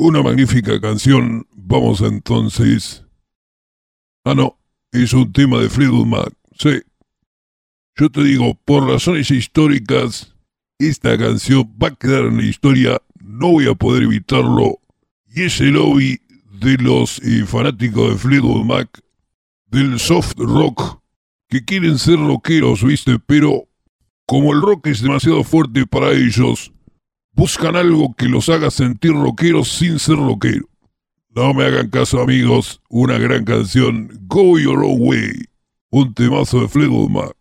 Una magnífica canción. Vamos entonces. Ah, no. Es un tema de Fleetwood Mac. Sí. Yo te digo, por razones históricas, esta canción va a quedar en la historia. No voy a poder evitarlo. Y ese lobby de los eh, fanáticos de Fleetwood Mac, del soft rock, que quieren ser rockeros, ¿viste? Pero como el rock es demasiado fuerte para ellos, buscan algo que los haga sentir rockeros sin ser rockeros. No me hagan caso amigos, una gran canción, Go Your Own Way, un temazo de Fleetwood Mac.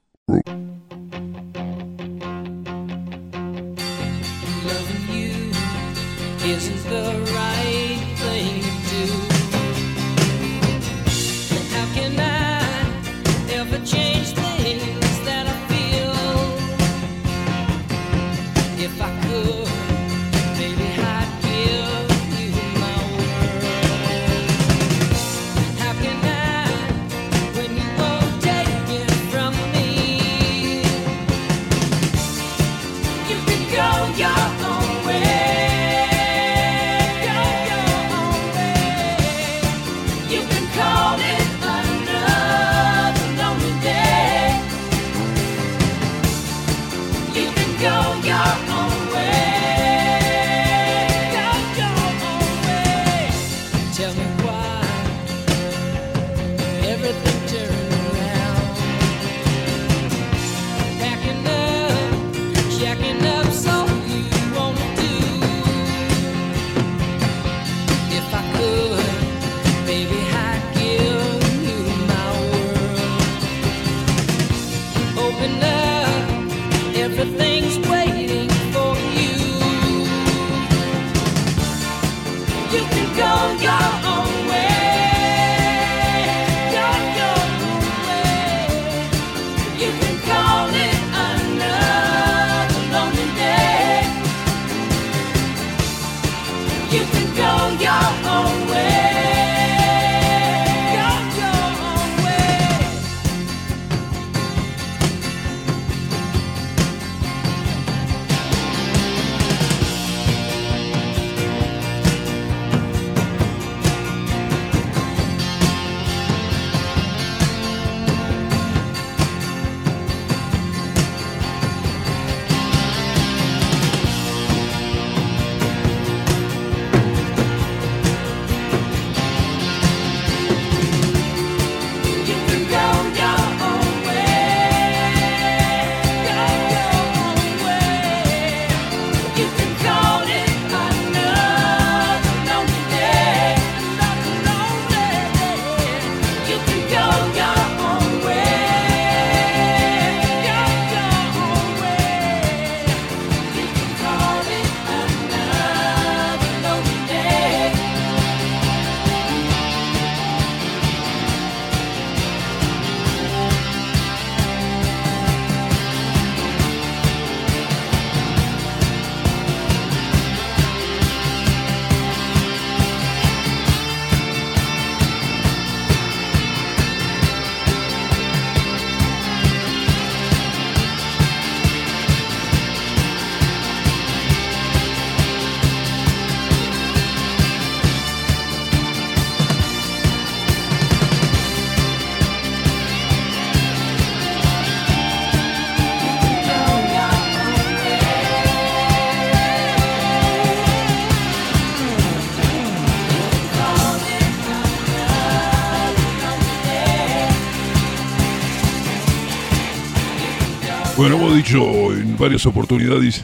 Bueno, hemos dicho en varias oportunidades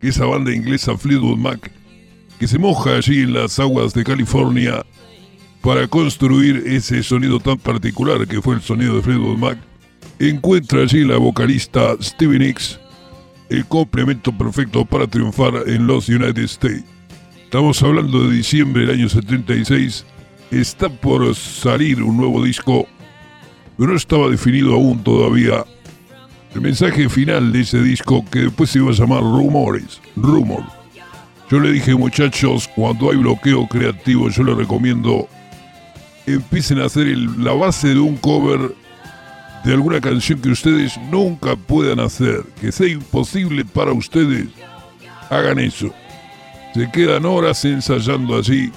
que esa banda inglesa Fleetwood Mac, que se moja allí en las aguas de California para construir ese sonido tan particular que fue el sonido de Fleetwood Mac, encuentra allí la vocalista Stevie Nicks el complemento perfecto para triunfar en los United States. Estamos hablando de diciembre del año 76, está por salir un nuevo disco, pero no estaba definido aún todavía el mensaje final de ese disco que después se iba a llamar Rumores, Rumor. Yo le dije muchachos, cuando hay bloqueo creativo yo les recomiendo empiecen a hacer la base de un cover de alguna canción que ustedes nunca puedan hacer, que sea imposible para ustedes, hagan eso. se quedan horas ensayando allí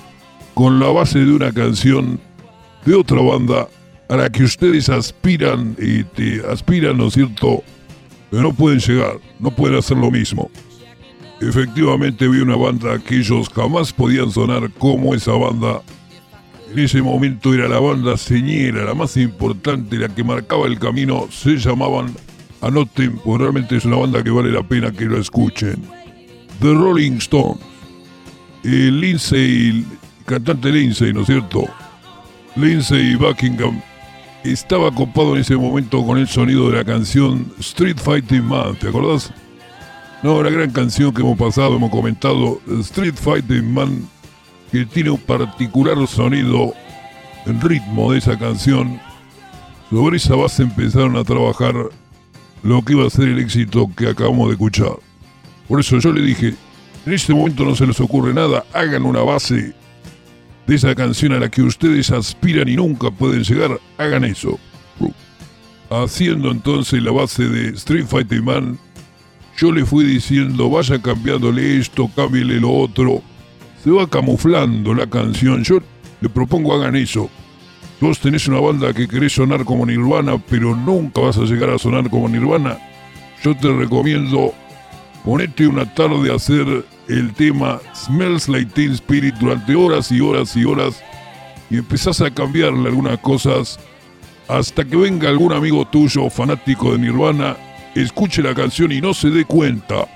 con la base de una canción de otra banda a la que ustedes aspiran y te aspiran, ¿no es cierto? Pero no pueden llegar, no pueden hacer lo mismo. Efectivamente vi una banda que ellos jamás podían sonar como esa banda. En ese momento era la banda señera, la más importante, la que marcaba el camino. Se llamaban, anoten, porque realmente es una banda que vale la pena que lo escuchen. The Rolling Stones. El Lindsay, cantante Lindsay, ¿no es cierto? Lindsay Buckingham estaba copado en ese momento con el sonido de la canción Street Fighting Man, ¿te acordás? No, una gran canción que hemos pasado, hemos comentado, Street Fighting Man, que tiene un particular sonido, el ritmo de esa canción. Sobre esa base empezaron a trabajar lo que iba a ser el éxito que acabamos de escuchar. Por eso yo le dije, en este momento no se les ocurre nada, hagan una base de esa canción a la que ustedes aspiran y nunca pueden llegar, hagan eso. Haciendo entonces la base de Street Fighting Man, yo le fui diciendo, vaya cambiándole esto, cámbiale lo otro. Se va camuflando la canción. Yo le propongo hagan eso. Vos tenés una banda que querés sonar como Nirvana, pero nunca vas a llegar a sonar como Nirvana. Yo te recomiendo ponete una tarde a hacer el tema Smells Like Teen Spirit durante horas y horas y horas y empezás a cambiarle algunas cosas hasta que venga algún amigo tuyo fanático de Nirvana escuche la canción y no se dé cuenta.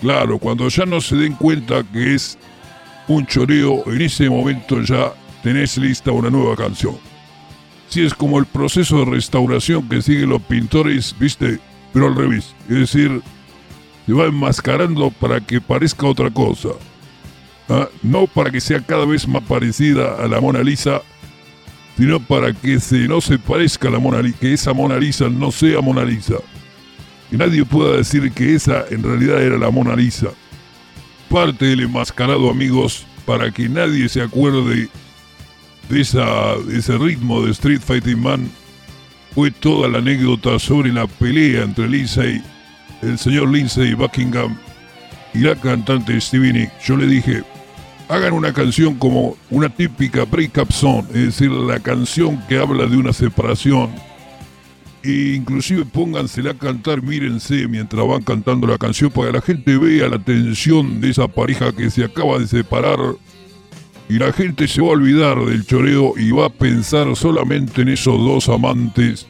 Claro, cuando ya no se den cuenta que es un choreo, en ese momento ya tenés lista una nueva canción. Si es como el proceso de restauración que siguen los pintores, viste, pero al revés. Es decir, se va enmascarando para que parezca otra cosa. ¿Ah? No para que sea cada vez más parecida a la Mona Lisa, sino para que se, no se parezca a la Mona Lisa, que esa Mona Lisa no sea Mona Lisa que nadie pueda decir que esa en realidad era la Mona Lisa. Parte del enmascarado, amigos, para que nadie se acuerde de, esa, ese ritmo de Street Fighting Man, fue toda la anécdota sobre la pelea entre Lindsay, el señor Lindsay Buckingham y la cantante Stevie Nick. Yo le dije, hagan una canción como una típica breakup song, es decir, la canción que habla de una separación e inclusive póngansela a cantar, mírense mientras van cantando la canción para que la gente vea la tensión de esa pareja que se acaba de separar. Y la gente se va a olvidar del choreo y va a pensar solamente en esos dos amantes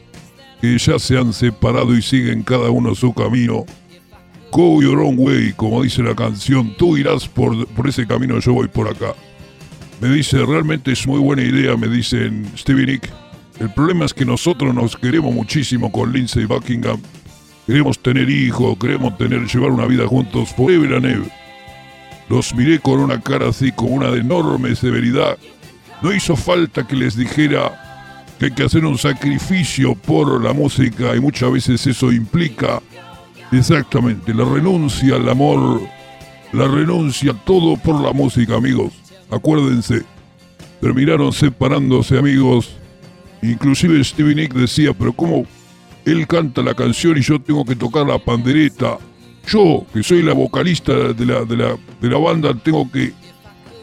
que ya se han separado y siguen cada uno su camino. Go your own way, como dice la canción, tú irás por, por ese camino, yo voy por acá. Me dice, realmente es muy buena idea, me dicen Stevie Nick el problema es que nosotros nos queremos muchísimo con Lindsay Buckingham. Queremos tener hijos, queremos tener, llevar una vida juntos forever and ever. Los miré con una cara así, con una enorme severidad. No hizo falta que les dijera que hay que hacer un sacrificio por la música y muchas veces eso implica exactamente la renuncia al amor, la renuncia a todo por la música, amigos. Acuérdense, terminaron separándose, amigos, Inclusive Stevie Nick decía, pero ¿cómo él canta la canción y yo tengo que tocar la pandereta? Yo, que soy la vocalista de la, de la, de la banda, tengo que,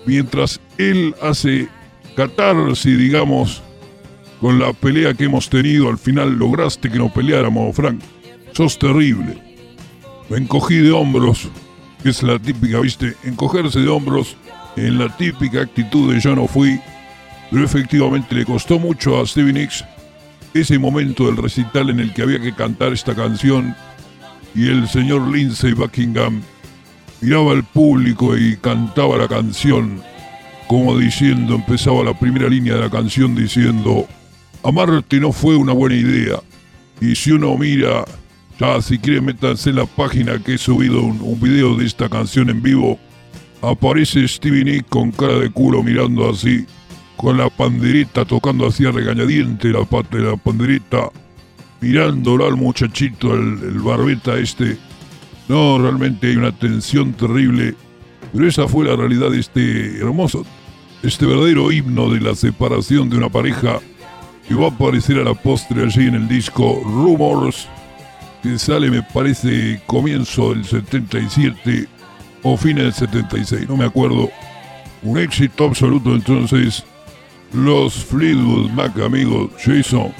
mientras él hace catarsis, digamos, con la pelea que hemos tenido, al final lograste que nos peleáramos, Frank. Sos terrible. Me encogí de hombros, que es la típica, viste, encogerse de hombros en la típica actitud de yo no fui pero efectivamente le costó mucho a Stevie Nicks ese momento del recital en el que había que cantar esta canción y el señor Lindsay Buckingham miraba al público y cantaba la canción como diciendo, empezaba la primera línea de la canción diciendo, amarte no fue una buena idea. Y si uno mira, ya si quieren métanse en la página que he subido un, video de esta canción en vivo, aparece Stevie Nicks con cara de culo mirando así con la pandereta tocando así a regañadiente la, la pandereta, mirándolo al muchachito, el, barbeta este. No, realmente hay una tensión terrible, pero esa fue la realidad de este hermoso, este verdadero himno de la separación de una pareja que va a aparecer a la postre allí en el disco Rumors, que sale me parece comienzo del 77 o fines del 76, no me acuerdo. Un éxito absoluto entonces. Los Fleetwood Mac, amigos, Jason.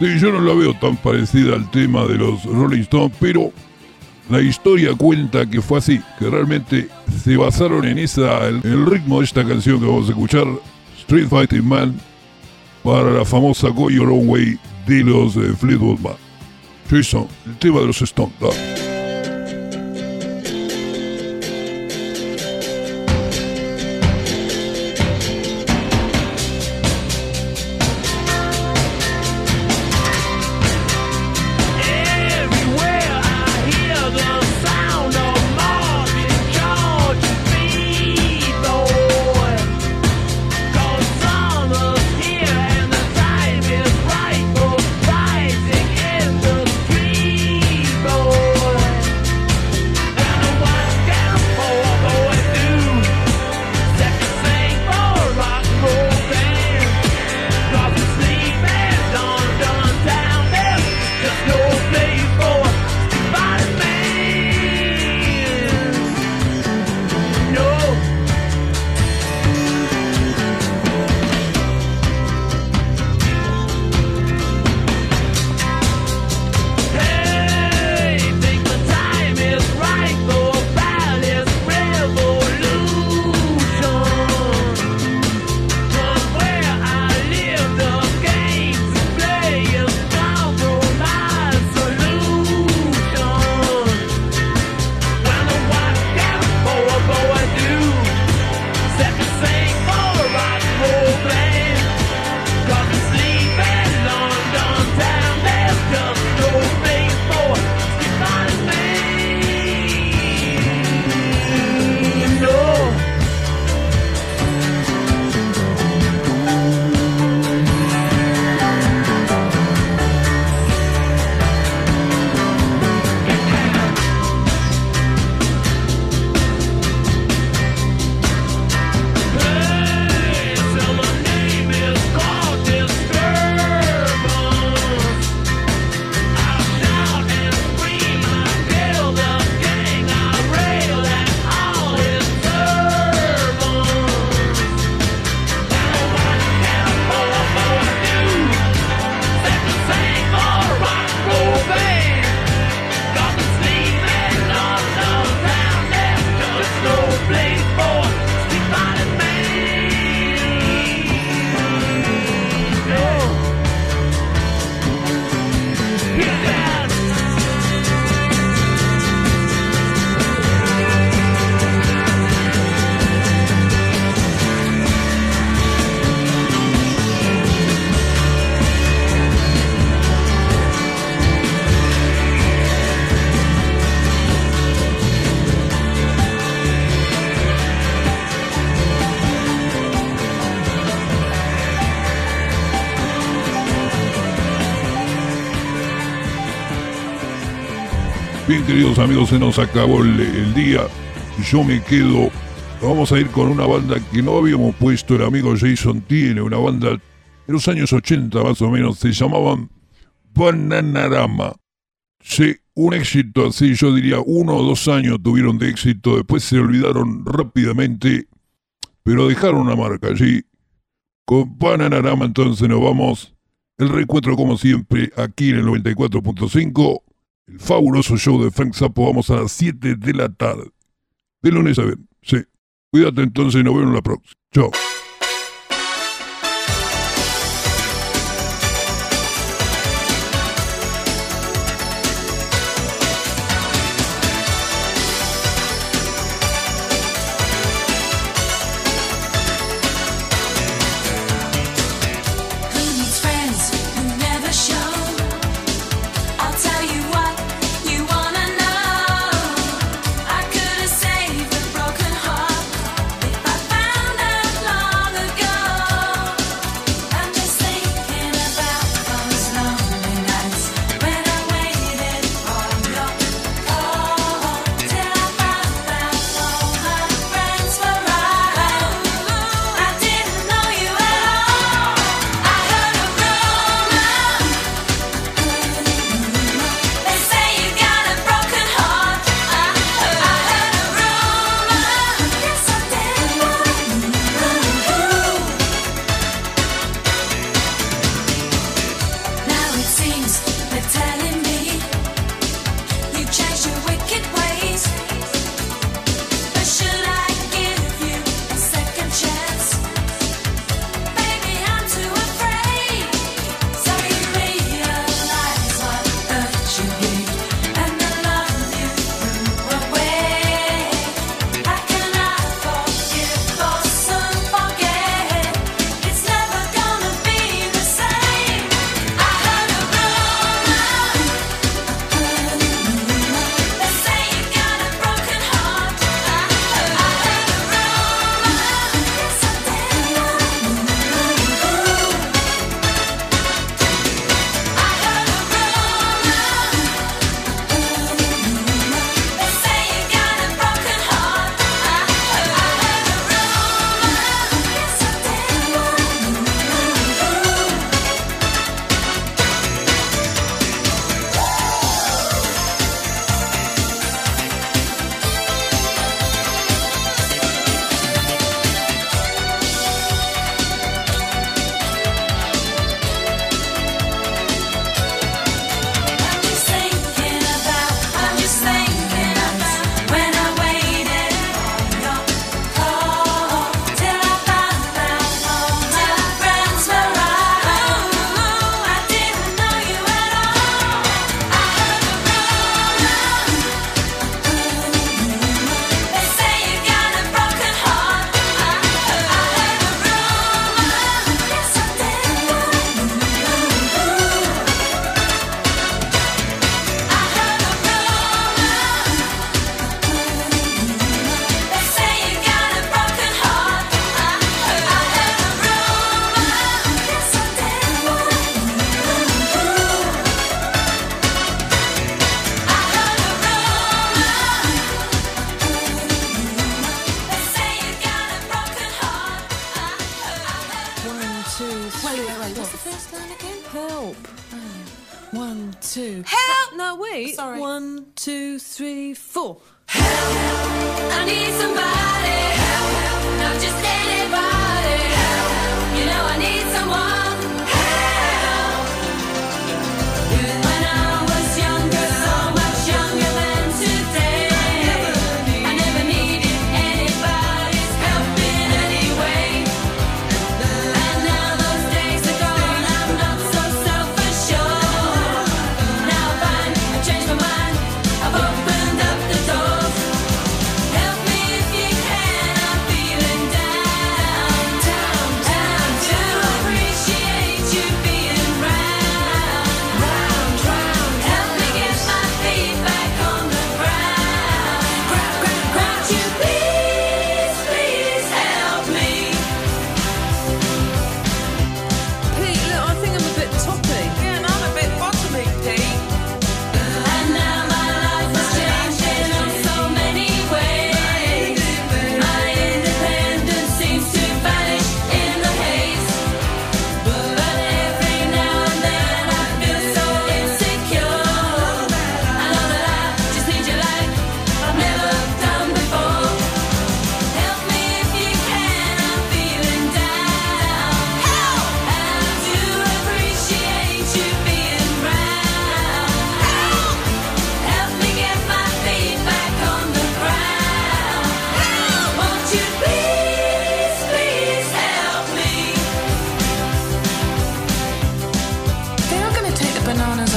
Sí, yo no la veo tan parecida al tema de los Rolling Stones, pero la historia cuenta que fue así, que realmente se basaron en esa, el, ritmo de esta canción que vamos a escuchar, Street Fighting Man, para la famosa Go Your Own Way de los eh, Fleetwood Mac. Jason, el tema de los Stones. Bien, amigos, se nos acabó el, día. Yo me quedo. Vamos a ir con una banda que no habíamos puesto. El amigo Jason tiene una banda en los años 80 más o menos. Se llamaban Bananarama. Sí, un éxito así, yo diría uno o dos años tuvieron de éxito. Después se olvidaron rápidamente. Pero dejaron una marca allí. Con Bananarama entonces nos vamos. El reencuentro como siempre aquí en el 94.5 el fabuloso show de Frank Zappo vamos a las 7 de la tarde. De lunes a ver. Sí. Cuídate entonces y nos vemos la próxima. Chao.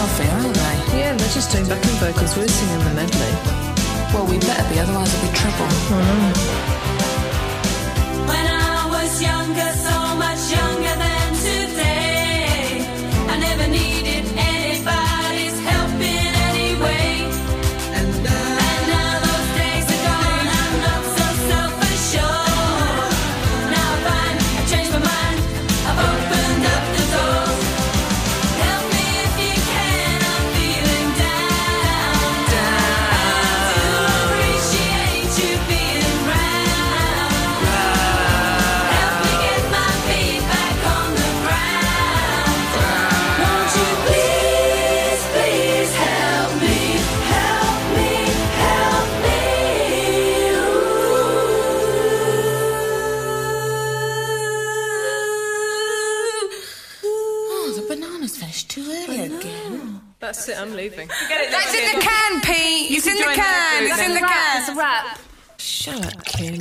aren't they? Yeah, they're just doing backing vocals. We're singing the medley. Well, we better be, otherwise it'll be trouble. I know. When I was younger, so moving. That's in the can, Pete. It's in the can. It's in the can. It's a wrap. Shut up, Kim.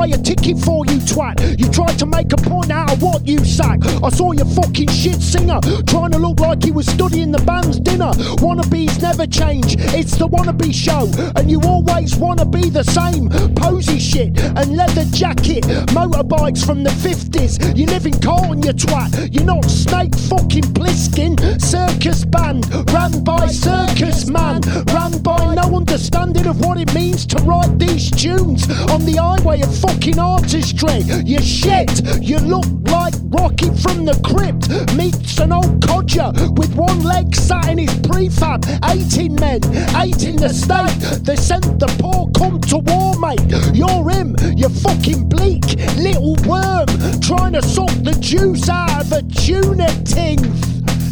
Buy a ticket for, you twat? You tried to make a point out of what you sack. I saw your fucking shit singer trying to look like he was studying the band's dinner. Wannabes never change, it's the wannabe show, and you always wanna be the same. Posy shit and leather jacket, motorbikes from the 50s. You live in Carlton, you twat. You're not Snake fucking Plissken. Circus band, ran by circus man, ran by no understanding of what it means to write these tunes on the highway of fucking artistry. You shit, you look like Rocky from the crypt meets an old codger with one leg sat in his prefab. 18 men, eight in the state. They sent the poor come to war, mate. You're him, you fucking bleak little worm trying to suck the juice out of a tuna ting.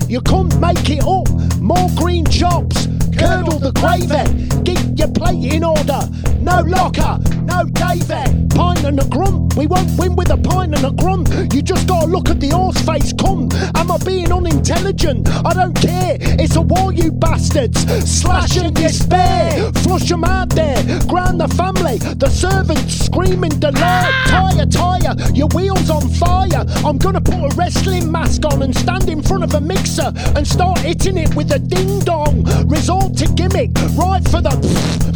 You can't make it up. More green chops, curdle the gravy. Get your plate in order. No locker, no Davy. And a grunt. We won't win with a pint and a grunt. You just gotta look at the horse face. Come, am I being unintelligent? I don't care. It's a war, you bastards. Slash and despair. Flush Flush 'em out there. Ground the family. The servants screaming delight. Tire, tire. Your wheels on fire. I'm gonna put a wrestling mask on and stand in front of a mixer and start hitting it with a ding dong. Resort to gimmick. Right for the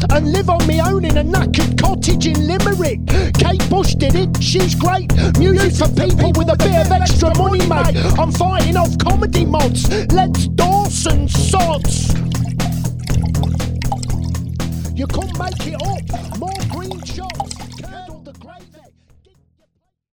and live on me own in a knackered cottage in Limerick. Kate Bush did it, she's great. Music for people with a bit of extra money, mate. I'm fighting off comedy mods. Let's Dawson sods. You can't make it up.